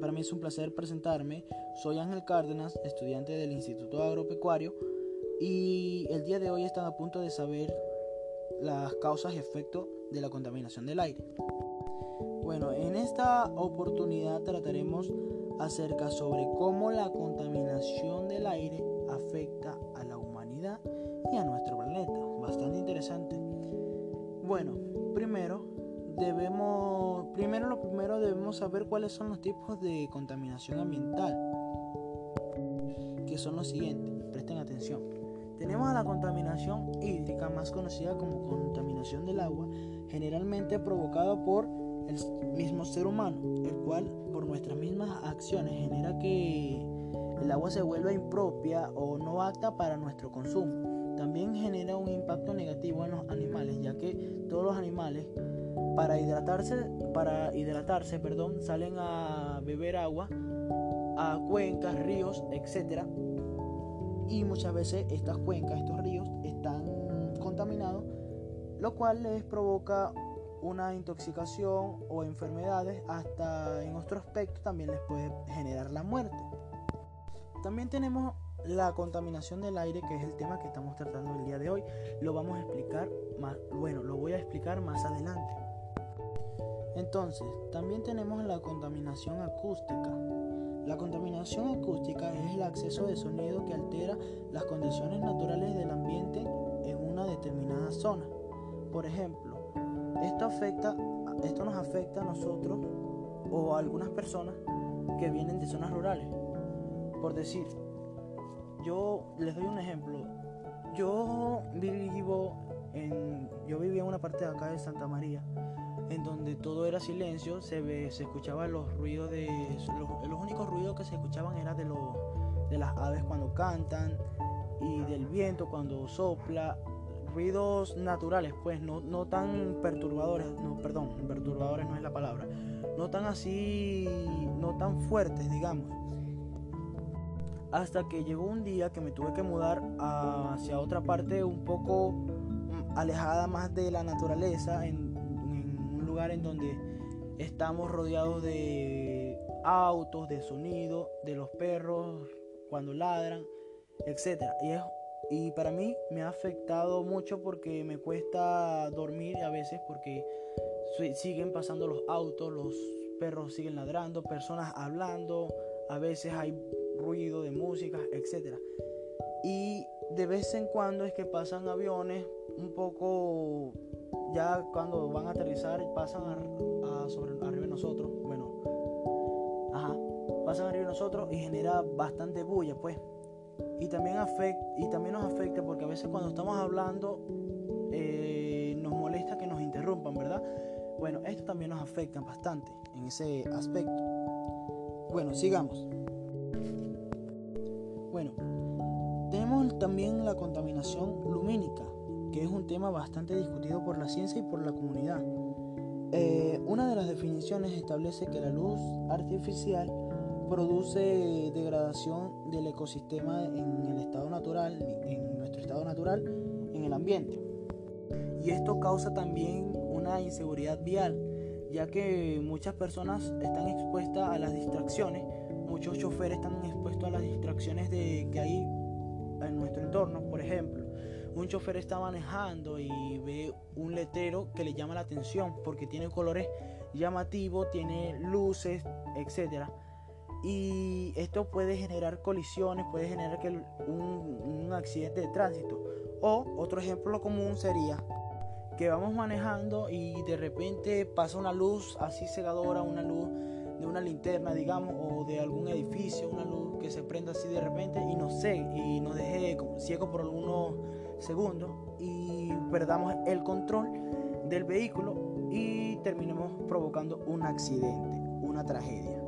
para mí es un placer presentarme. Soy Ángel Cárdenas, estudiante del Instituto Agropecuario y el día de hoy están a punto de saber las causas y efectos de la contaminación del aire. Bueno, en esta oportunidad trataremos acerca sobre cómo la contaminación del aire afecta a la humanidad y a nuestro planeta. Bastante interesante. Bueno, primero debemos, primero lo primero debemos saber cuáles son los tipos de contaminación ambiental, que son los siguientes, presten atención. Tenemos a la contaminación hídrica, más conocida como contaminación del agua, generalmente provocada por el mismo ser humano, el cual por nuestras mismas acciones genera que el agua se vuelva impropia o no apta para nuestro consumo. También genera un impacto negativo en los animales, ya que todos los animales para hidratarse, para hidratarse, perdón, salen a beber agua a cuencas, ríos, etc. Y muchas veces estas cuencas, estos ríos están contaminados, lo cual les provoca una intoxicación o enfermedades, hasta en otro aspecto también les puede generar la muerte. También tenemos la contaminación del aire, que es el tema que estamos tratando el día de hoy. Lo vamos a explicar más, bueno, lo voy a explicar más adelante. Entonces, también tenemos la contaminación acústica. La contaminación acústica es el acceso de sonido que altera las condiciones naturales del ambiente en una determinada zona. Por ejemplo, esto, afecta, esto nos afecta a nosotros o a algunas personas que vienen de zonas rurales. Por decir, yo les doy un ejemplo. Yo vivo en, yo vivía en una parte de acá de Santa María en donde todo era silencio, se, ve, se escuchaban los ruidos de... Los, los únicos ruidos que se escuchaban eran de, los, de las aves cuando cantan y del viento cuando sopla, ruidos naturales, pues no, no tan perturbadores, no, perdón, perturbadores no es la palabra, no tan así, no tan fuertes, digamos. Hasta que llegó un día que me tuve que mudar hacia otra parte un poco mm, alejada más de la naturaleza, lugar en donde estamos rodeados de autos, de sonido, de los perros cuando ladran, etc. Y, y para mí me ha afectado mucho porque me cuesta dormir a veces porque siguen pasando los autos, los perros siguen ladrando, personas hablando, a veces hay ruido de música, etc. Y de vez en cuando es que pasan aviones un poco ya cuando van a aterrizar pasan a, sobre, arriba de nosotros, bueno, ajá, pasan arriba de nosotros y genera bastante bulla, pues. Y también, afecta, y también nos afecta porque a veces cuando estamos hablando eh, nos molesta que nos interrumpan, ¿verdad? Bueno, esto también nos afecta bastante en ese aspecto. Bueno, sigamos. Bueno, tenemos también la contaminación lumínica que es un tema bastante discutido por la ciencia y por la comunidad. Eh, una de las definiciones establece que la luz artificial produce degradación del ecosistema en el estado natural, en nuestro estado natural, en el ambiente. Y esto causa también una inseguridad vial, ya que muchas personas están expuestas a las distracciones, muchos choferes están expuestos a las distracciones de, que hay en nuestro entorno, por ejemplo un chofer está manejando y ve un letrero que le llama la atención porque tiene colores llamativos, tiene luces, etc. Y esto puede generar colisiones, puede generar que un, accidente de tránsito. O otro ejemplo común sería que vamos manejando y de repente pasa una luz así cegadora, una luz de una linterna, digamos, o de algún edificio, una luz que se prenda así de repente y nos, y nos deje ciego por algunos segundos y perdamos el control del vehículo y terminemos provocando un accidente, una tragedia.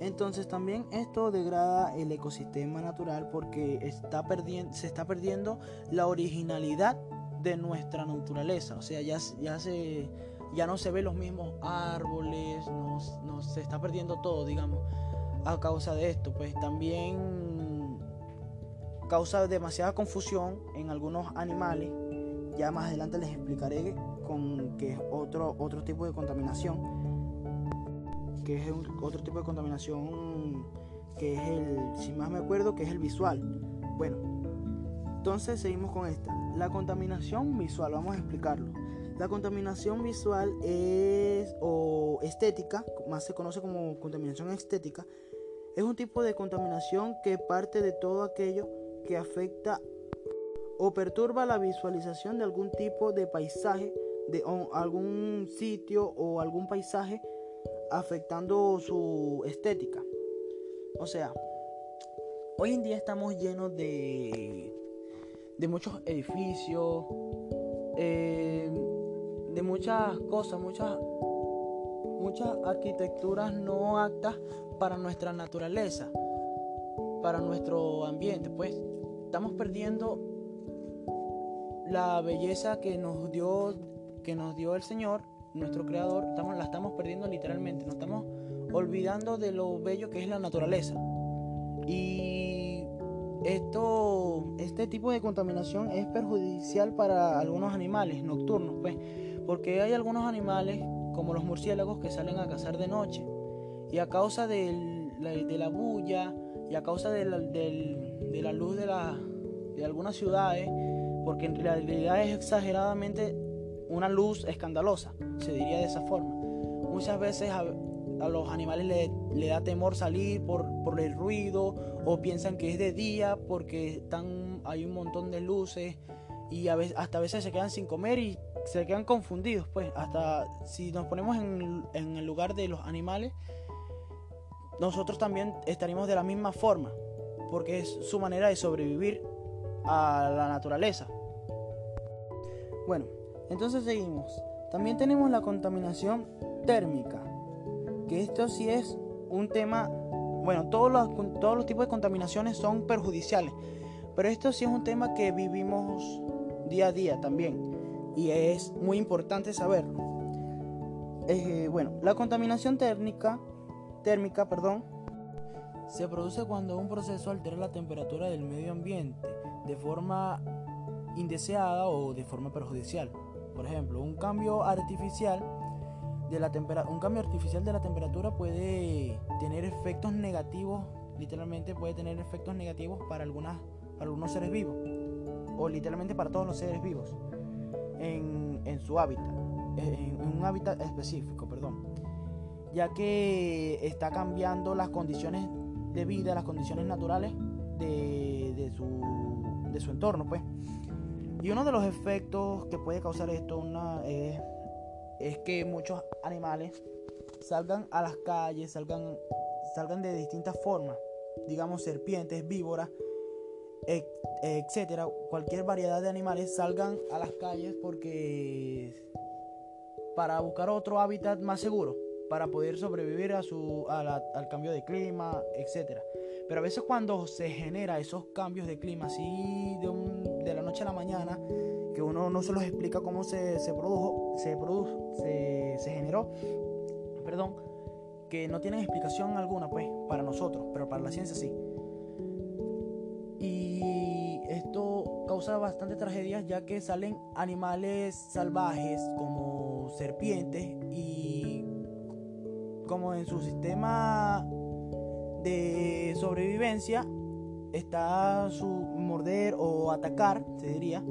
Entonces también esto degrada el ecosistema natural porque está perdiendo, se está perdiendo la originalidad de nuestra naturaleza. O sea, ya, ya, se, ya no se ven los mismos árboles, no, se está perdiendo todo, digamos, a causa de esto. Pues también causa demasiada confusión en algunos animales. Ya más adelante les explicaré con que es otro, otro tipo de contaminación. que es otro tipo de contaminación que es el, si más me acuerdo, que es el visual. Bueno, entonces seguimos con esta. La contaminación visual, vamos a explicarlo. La contaminación visual es, o estética, más se conoce como contaminación estética, es un tipo de contaminación que parte de todo aquello que afecta o perturba la visualización de algún tipo de paisaje, de algún sitio o algún paisaje, afectando su estética. O sea, hoy en día estamos llenos de, de muchos edificios, eh, de muchas cosas, muchas, muchas arquitecturas no aptas para nuestra naturaleza, para nuestro ambiente. Pues estamos perdiendo la belleza que nos dio, que nos dio el Señor, nuestro Creador, estamos, la estamos perdiendo literalmente, nos estamos olvidando de lo bello que es la naturaleza. Y esto, este tipo de contaminación es perjudicial para algunos animales nocturnos, pues, porque hay algunos animales, como los murciélagos, que salen a cazar de noche. Y a causa de la bulla y a causa de la, de la luz de, la, de algunas ciudades, porque en realidad es exageradamente una luz escandalosa, se diría de esa forma. Muchas veces a, los animales le, da temor salir por, por, el ruido o piensan que es de día porque están, hay un montón de luces y a veces, hasta a veces se quedan sin comer y se quedan confundidos. Pues hasta si nos ponemos en, en el lugar de los animales, nosotros también estaríamos de la misma forma porque es su manera de sobrevivir a la naturaleza. Bueno, entonces seguimos. También tenemos la contaminación térmica, que esto sí es un tema, bueno, todos los, todos los tipos de contaminaciones son perjudiciales, pero esto sí es un tema que vivimos día a día también y es muy importante saberlo. Eh, bueno, la contaminación térmica, térmica, perdón, se produce cuando un proceso altera la temperatura del medio ambiente de forma indeseada o de forma perjudicial. Por ejemplo, un cambio artificial de la un cambio artificial de la temperatura puede tener efectos negativos, literalmente puede tener efectos negativos para algunas para algunos seres vivos o literalmente para todos los seres vivos en, en su hábitat, en, un hábitat específico, perdón, ya que está cambiando las condiciones de vida, las condiciones naturales de, su, entorno, pues. Y uno de los efectos que puede causar esto es, que muchos animales salgan a las calles, salgan, salgan de distintas formas, digamos serpientes, víboras, etcétera, cualquier variedad de animales salgan a las calles porque para buscar otro hábitat más seguro, para poder sobrevivir a su, al cambio de clima, etcétera. Pero a veces cuando se genera esos cambios de clima así de, de la noche a la mañana, que uno no se los explica cómo se, se produjo, se, produjo se, se generó, perdón, que no tienen explicación alguna pues para nosotros, pero para la ciencia sí. Y esto causa bastante tragedias ya que salen animales salvajes como serpientes y como en su sistema de sobrevivencia está su morder o atacar, se diría.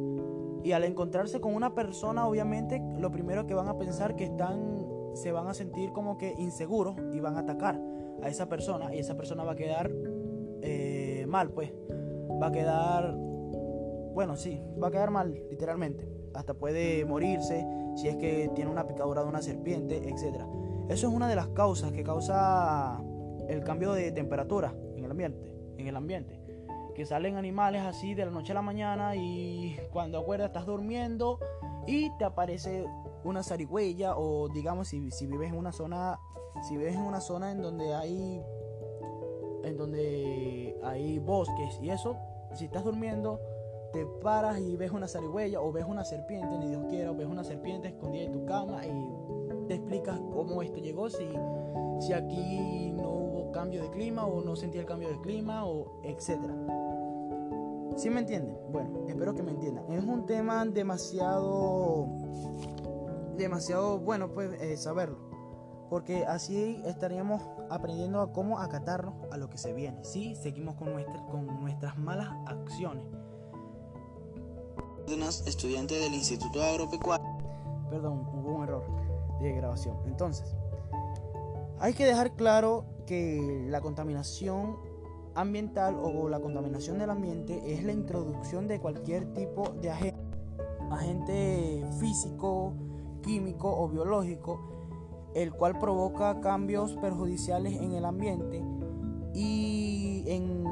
Y al encontrarse con una persona, obviamente, lo primero que van a pensar que están, se van a sentir como que inseguros y van a atacar a esa persona y esa persona va a quedar eh, mal, pues. Va a quedar, bueno, sí, va a quedar mal, literalmente. Hasta puede morirse si es que tiene una picadura de una serpiente, etc. Eso es una de las causas que causa el cambio de temperatura en el ambiente, en el ambiente. Que salen animales así de la noche a la mañana y cuando acuerdas estás durmiendo y te aparece una zarigüeya o digamos si, si vives en una zona si vives en una zona en donde hay en donde hay bosques y eso si estás durmiendo te paras y ves una zarigüeya o ves una serpiente ni Dios quiera o ves una serpiente escondida en tu cama y te explicas cómo esto llegó si si aquí no cambio de clima o no sentí el cambio de clima o etcétera. ¿Sí me entienden? Bueno, espero que me entiendan. Es un tema demasiado demasiado bueno pues eh, saberlo. porque así estaríamos aprendiendo a cómo acatarnos a lo que se viene. Si seguimos con, con nuestras malas acciones. Estudiante del Instituto Agropecuario. Perdón, hubo de grabación. Entonces, hay que dejar claro que la contaminación ambiental o la contaminación del ambiente es la introducción de cualquier tipo de agente, agente físico, químico o biológico, el cual provoca cambios perjudiciales en el ambiente y en,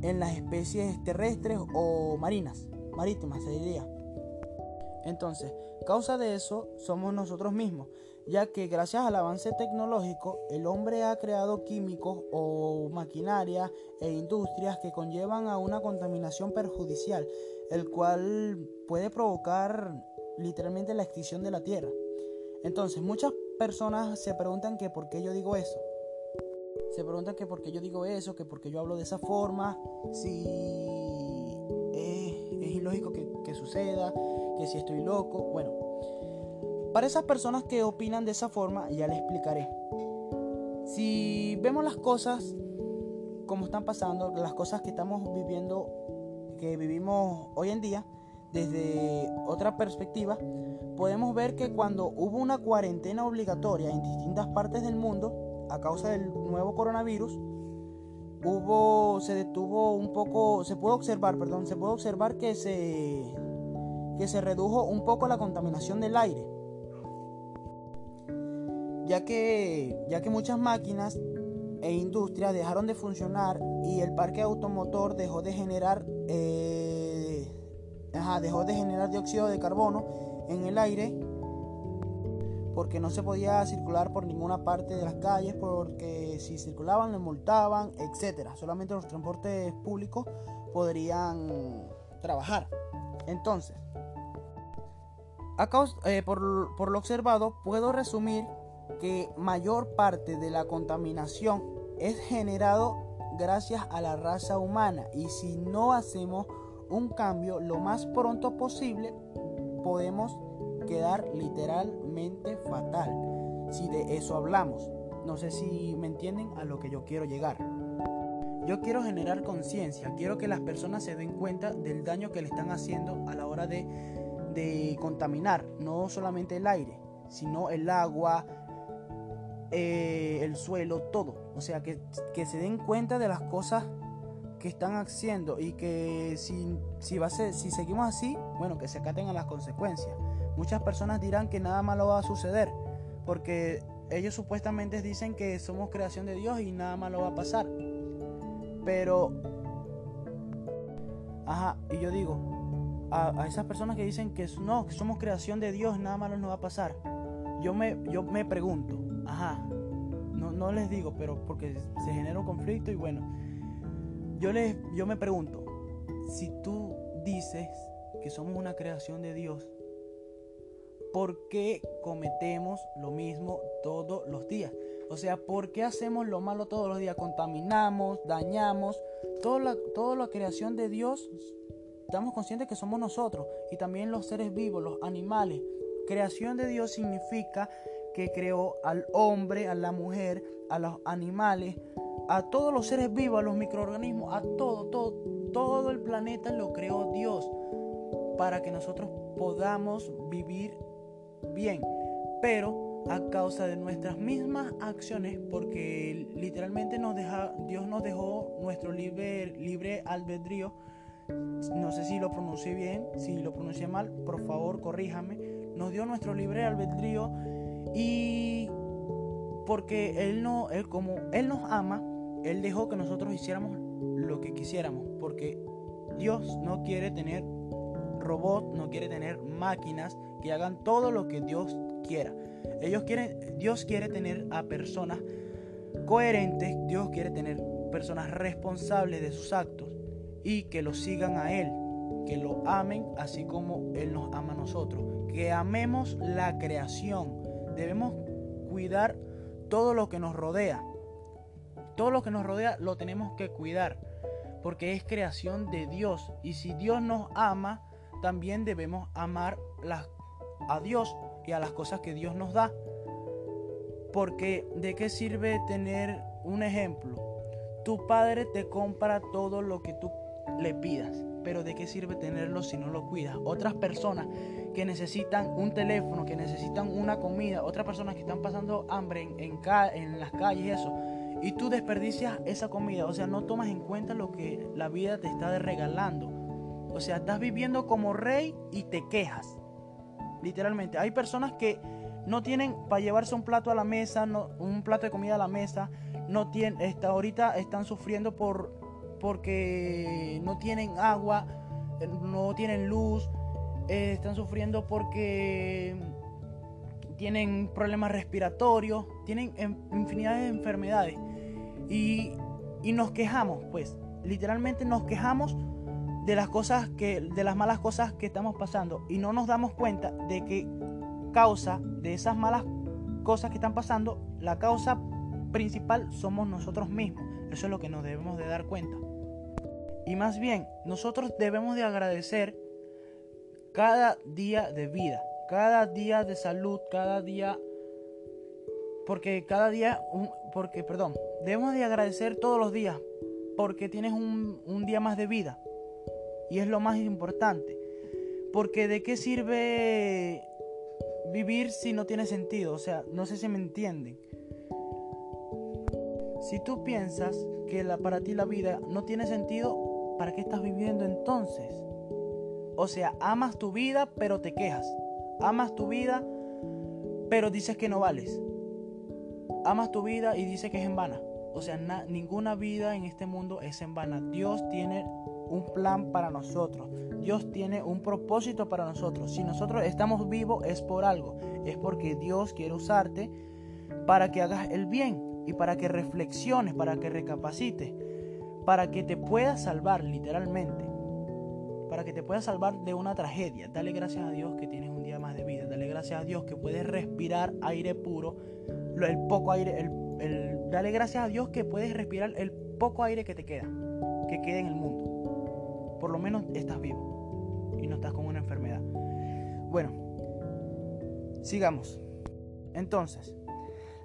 en las especies terrestres o marinas, marítimas se diría. Entonces, causa de eso somos nosotros mismos, ya que gracias al avance tecnológico el hombre ha creado químicos o maquinaria e industrias que conllevan a una contaminación perjudicial, el cual puede provocar literalmente la extinción de la Tierra. Entonces, muchas personas se preguntan que por qué yo digo eso. Se preguntan que por qué yo digo eso, que por qué yo hablo de esa forma, si es, ilógico que suceda, que si estoy loco. Bueno, para esas personas que opinan de esa forma, ya les explicaré. Si vemos las cosas como están pasando, las cosas que estamos viviendo, que vivimos hoy en día, desde otra perspectiva, podemos ver que cuando hubo una cuarentena obligatoria en distintas partes del mundo a causa del nuevo coronavirus, hubo se detuvo un poco, se puede observar, perdón, se puede observar que se que se redujo un poco la contaminación del aire. Ya que, ya que muchas máquinas e industrias dejaron de funcionar y el parque automotor dejó de generar eh, dejó de generar dióxido de carbono en el aire porque no se podía circular por ninguna parte de las calles porque si circulaban le multaban etcétera. Solamente los transportes públicos podrían trabajar. Entonces acá, eh, por, por lo observado puedo resumir que mayor parte de la contaminación es generado gracias a la raza humana. Y si no hacemos un cambio lo más pronto posible podemos quedar literalmente fatal. Si de eso hablamos. No sé si me entienden a lo que yo quiero llegar. Yo quiero generar conciencia. Quiero que las personas se den cuenta del daño que le están haciendo a la hora de, de contaminar no solamente el aire sino el agua eh, el suelo, todo. O sea, que, se den cuenta de las cosas que están haciendo y que si, si, va a si seguimos así, bueno, que se acaten a las consecuencias. Muchas personas dirán que nada malo va a suceder porque ellos supuestamente dicen que somos creación de Dios y nada malo va a pasar. Pero, ajá, y yo digo, a, esas personas que dicen que no, somos creación de Dios, nada malo no va a pasar. Yo me, yo me pregunto, ajá, no, no les digo, pero porque se genera un conflicto y bueno, yo, les, yo me pregunto, si tú dices que somos una creación de Dios, ¿por qué cometemos lo mismo todos los días? O sea, ¿por qué hacemos lo malo todos los días? Contaminamos, dañamos. Toda toda la creación de Dios, estamos conscientes que somos nosotros. Y también los seres vivos, los animales. Creación de Dios significa que creó al hombre, a la mujer, a los animales, a todos los seres vivos, a los microorganismos, a todo, todo, todo el planeta lo creó Dios para que nosotros podamos vivir bien. Pero a causa de nuestras mismas acciones, porque literalmente nos deja, Dios nos dejó nuestro libre, libre albedrío. No sé si lo pronuncié bien, si lo pronuncié mal, por favor corríjame. Nos dio nuestro libre albedrío y porque Él no, Él como Él nos ama, Él dejó que nosotros hiciéramos lo que quisiéramos. Porque Dios no quiere tener robots, no quiere tener máquinas que hagan todo lo que Dios quiera. Ellos quieren, Dios quiere tener a personas coherentes, Dios quiere tener personas responsables de sus actos y que lo sigan a Él, que lo amen así como Él nos ama a nosotros, que amemos la creación, Debemos cuidar todo lo que nos rodea. Todo lo que nos rodea lo tenemos que cuidar porque es creación de Dios. Y si Dios nos ama, también debemos amar a Dios y a las cosas que Dios nos da. Porque ¿de qué sirve tener un ejemplo? Tu padre te compra todo lo que tú le pidas, pero ¿de qué sirve tenerlo si no lo cuidas? Otras personas que necesitan un teléfono, que necesitan una comida, otras personas que están pasando hambre en, en, las calles y eso, y tú desperdicias esa comida, o sea, no tomas en cuenta lo que la vida te está regalando. O sea, estás viviendo como rey y te quejas. Literalmente, hay personas que no tienen para llevarse un plato a la mesa, no, un plato de comida a la mesa, no tienen, está, ahorita están sufriendo por porque no tienen agua, eh, no tienen luz, eh, están sufriendo porque tienen problemas respiratorios, tienen infinidad de enfermedades. Y, y nos quejamos, pues, literalmente nos quejamos de las cosas que, de las malas cosas que estamos pasando. Y no nos damos cuenta de que causa de esas malas cosas que están pasando, la causa principal somos nosotros mismos. Eso es lo que nos debemos de dar cuenta. Y más bien, nosotros debemos de agradecer cada día de vida, cada día de salud, cada día porque cada día porque perdón, debemos de agradecer todos los días porque tienes un, un día más de vida. Y es lo más importante. Porque de qué sirve vivir si no tiene sentido. O sea, no sé si me entienden. Si tú piensas que la, para ti la vida no tiene sentido, ¿para qué estás viviendo entonces? O sea, amas tu vida pero te quejas. Amas tu vida pero dices que no vales. Amas tu vida y dices que es en vana. O sea, ninguna vida en este mundo es en vana. Dios tiene un plan para nosotros. Dios tiene un propósito para nosotros. Si nosotros estamos vivos es por algo. Es porque Dios quiere usarte para que hagas el bien y para que reflexiones, para que recapacites, para que te puedas salvar literalmente. Para que te puedas salvar de una tragedia. Dale gracias a Dios que tienes un día más de vida. Dale gracias a Dios que puedes respirar aire puro. El poco aire, el, dale gracias a Dios que puedes respirar el poco aire que te queda. Que quede en el mundo por lo menos estás vivo y no estás con una enfermedad. Bueno, sigamos. Entonces,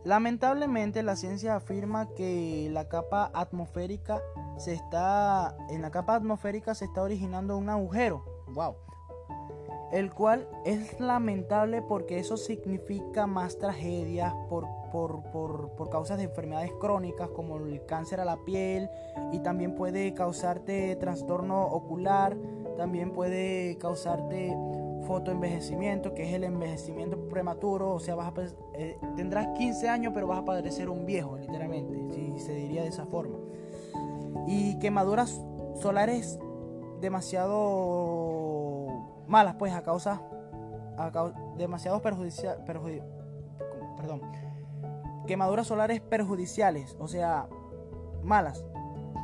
lamentablemente la ciencia afirma que la capa atmosférica se está en la capa atmosférica se está originando un agujero. Wow. El cual es lamentable porque eso significa más tragedias por por, causas de enfermedades crónicas como el cáncer a la piel y también puede causarte trastorno ocular, también puede causarte fotoenvejecimiento, que es el envejecimiento prematuro, o sea, vas a, eh, tendrás 15 años pero vas a padecer un viejo, literalmente, si se diría de esa forma. Y quemaduras solares demasiado malas, pues a causa, a demasiado perjudicial, perdón, quemaduras solares perjudiciales, o sea, malas,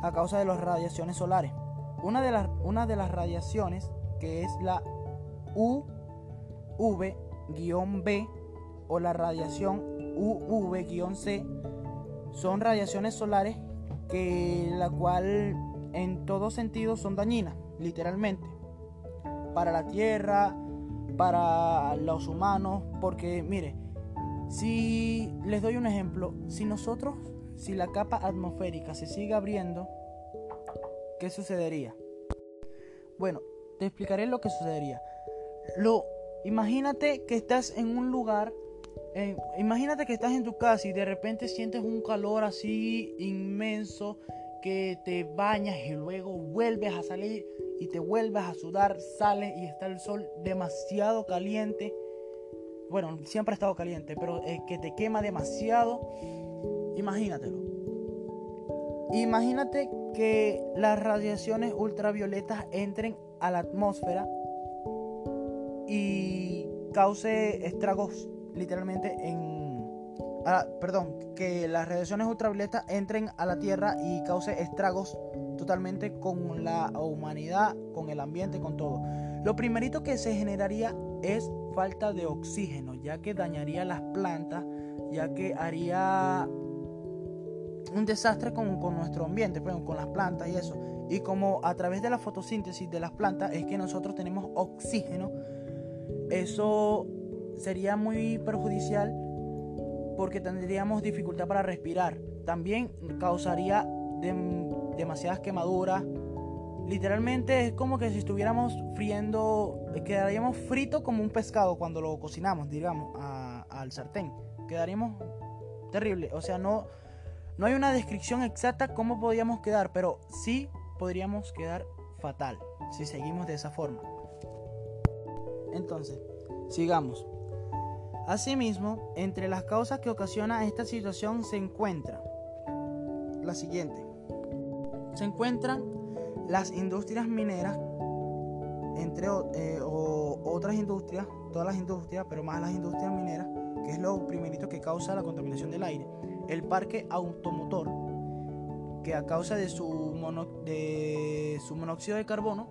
a causa de las radiaciones solares. Una de las, una de las radiaciones, que es la UV-B o la radiación UV-C, son radiaciones solares que la cual en todo sentido son dañinas, literalmente, para la Tierra, para los humanos, porque mire, si les doy un ejemplo, si nosotros, si la capa atmosférica se sigue abriendo, ¿qué sucedería? Bueno, te explicaré lo que sucedería. Lo, imagínate que estás en un lugar, eh, imagínate que estás en tu casa y de repente sientes un calor así inmenso que te bañas y luego vuelves a salir y te vuelves a sudar, sales y está el sol demasiado caliente bueno, siempre ha estado caliente, pero es que te quema demasiado, imagínatelo. Imagínate que las radiaciones ultravioletas entren a la atmósfera y cause estragos literalmente en... perdón, que las radiaciones ultravioletas entren a la Tierra y cause estragos totalmente con la humanidad, con el ambiente, con todo. Lo primerito que se generaría es falta de oxígeno, ya que dañaría las plantas, ya que haría un desastre con, nuestro ambiente, pues, con las plantas y eso. Y como a través de la fotosíntesis de las plantas es que nosotros tenemos oxígeno, eso sería muy perjudicial porque tendríamos dificultad para respirar. También causaría demasiadas quemaduras. Literalmente es como que si estuviéramos friendo, quedaríamos frito como un pescado cuando lo cocinamos, digamos, al sartén. Quedaríamos terrible. O sea, no, no hay una descripción exacta cómo podríamos quedar, pero sí podríamos quedar fatal si seguimos de esa forma. Entonces, sigamos. Asimismo, entre las causas que ocasiona esta situación se encuentra la siguiente. Se encuentran las industrias mineras, entre eh, otras industrias, todas las industrias, pero más las industrias mineras, que es lo primerito que causa la contaminación del aire. El parque automotor, que a causa de su, de su monóxido de carbono,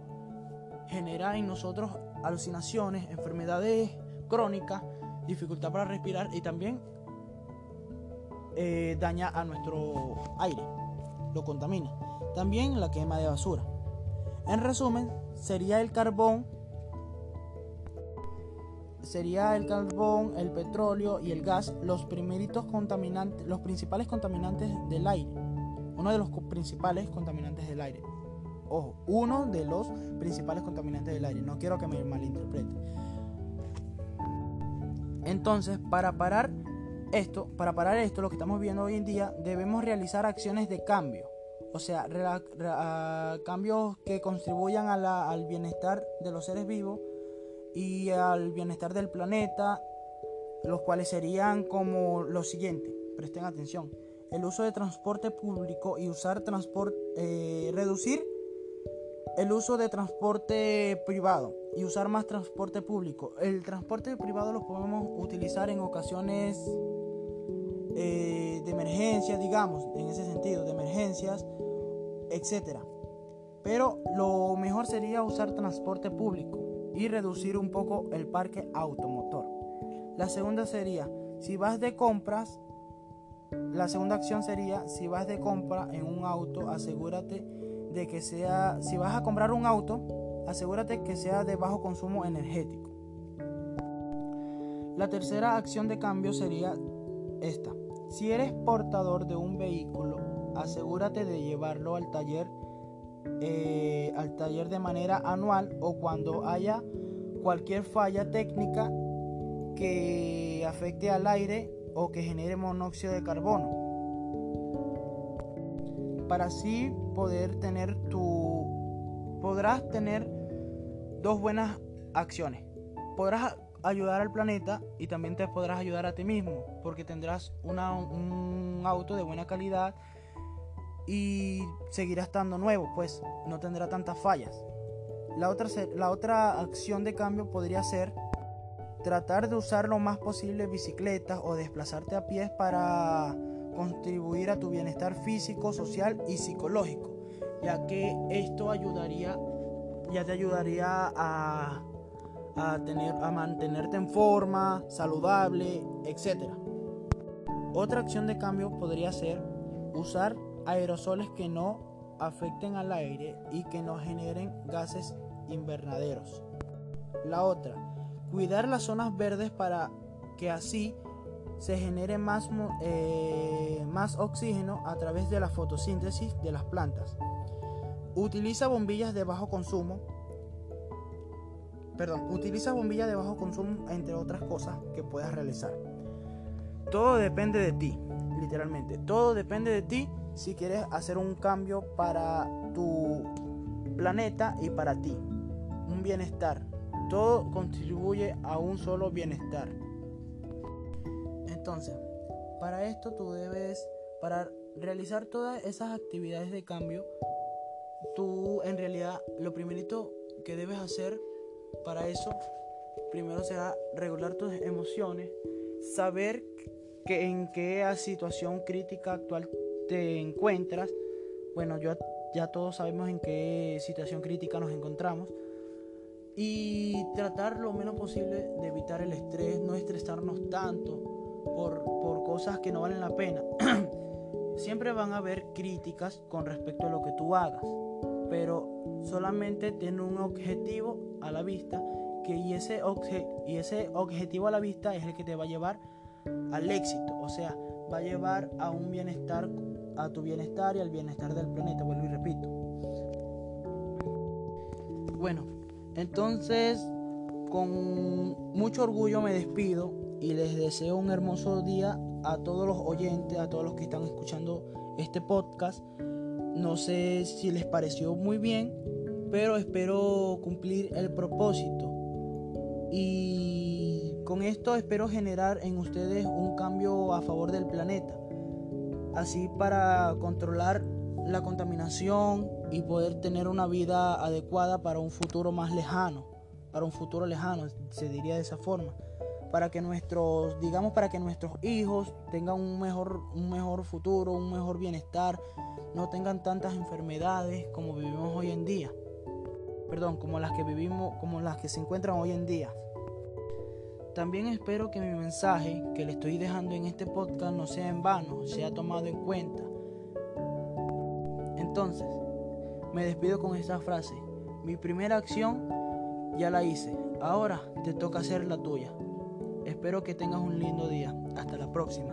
genera en nosotros alucinaciones, enfermedades crónicas, dificultad para respirar y también eh, daña a nuestro aire, lo contamina. También la quema de basura. En resumen, sería el carbón, sería el carbón, el petróleo y el gas los primeritos contaminantes, los principales contaminantes del aire. Uno de los principales contaminantes del aire. Ojo, uno de los principales contaminantes del aire. No quiero que me malinterprete. Entonces, para parar esto, para parar esto, lo que estamos viendo hoy en día, debemos realizar acciones de cambio. O sea, cambios que contribuyan al bienestar de los seres vivos y al bienestar del planeta, los cuales serían como lo siguiente. Presten atención. El uso de transporte público y usar transporte, eh, reducir el uso de transporte privado y usar más transporte público. El transporte privado lo podemos utilizar en ocasiones eh, de emergencia, digamos, en ese sentido, de emergencias, etc. Pero lo mejor sería usar transporte público y reducir un poco el parque automotor. La segunda sería, si vas de compras, la segunda acción sería, si vas de compra en un auto, asegúrate de que sea, si vas a comprar un auto, asegúrate que sea de bajo consumo energético. La tercera acción de cambio sería esta. Si eres portador de un vehículo, asegúrate de llevarlo al taller, eh, al taller de manera anual o cuando haya cualquier falla técnica que afecte al aire o que genere monóxido de carbono para así poder tener tu podrás tener dos buenas acciones. Podrás ayudar al planeta y también te podrás ayudar a ti mismo porque tendrás un auto de buena calidad y seguirá estando nuevo, pues no tendrá tantas fallas. La otra, la otra acción de cambio podría ser tratar de usar lo más posible bicicletas o desplazarte a pies para contribuir a tu bienestar físico, social y psicológico, ya que esto ayudaría, ya te ayudaría a, tener, a mantenerte en forma, saludable, etc. Otra acción de cambio podría ser usar aerosoles que no afecten al aire y que no generen gases invernaderos. La otra, cuidar las zonas verdes para que así se genere más, eh, más oxígeno a través de la fotosíntesis de las plantas. Utiliza bombillas de bajo consumo. Perdón, utiliza bombillas de bajo consumo entre otras cosas que puedas realizar. Todo depende de ti, literalmente. Todo depende de ti si quieres hacer un cambio para tu planeta y para ti. Un bienestar. Todo contribuye a un solo bienestar. Entonces, para esto tú debes, para realizar todas esas actividades de cambio, tú en realidad lo primerito que debes hacer para eso, primero será regular tus emociones, saber que en qué situación crítica actual te encuentras. Bueno, yo, ya todos sabemos en qué situación crítica nos encontramos. Y tratar lo menos posible de evitar el estrés, no estresarnos tanto, por, cosas que no valen la pena. Siempre van a haber críticas con respecto a lo que tú hagas, pero solamente tiene un objetivo a la vista que y ese, y ese objetivo a la vista es el que te va a llevar al éxito, o sea, va a llevar a un bienestar, a tu bienestar y al bienestar del planeta, vuelvo y repito. Bueno, entonces con mucho orgullo me despido y les deseo un hermoso día a todos los oyentes, a todos los que están escuchando este podcast. No sé si les pareció muy bien, pero espero cumplir el propósito. Y con esto espero generar en ustedes un cambio a favor del planeta. Así para controlar la contaminación y poder tener una vida adecuada para un futuro más lejano, para un futuro lejano, se diría de esa forma para que nuestros, digamos, para que nuestros hijos tengan un mejor, un mejor futuro, un mejor bienestar, no tengan tantas enfermedades como vivimos hoy en día. Perdón, como las que vivimos, como las que se encuentran hoy en día. También espero que mi mensaje que le estoy dejando en este podcast no sea en vano, sea tomado en cuenta. Entonces, me despido con esta frase. Mi primera acción ya la hice. Ahora te toca hacer la tuya. Espero que tengas un lindo día. Hasta la próxima.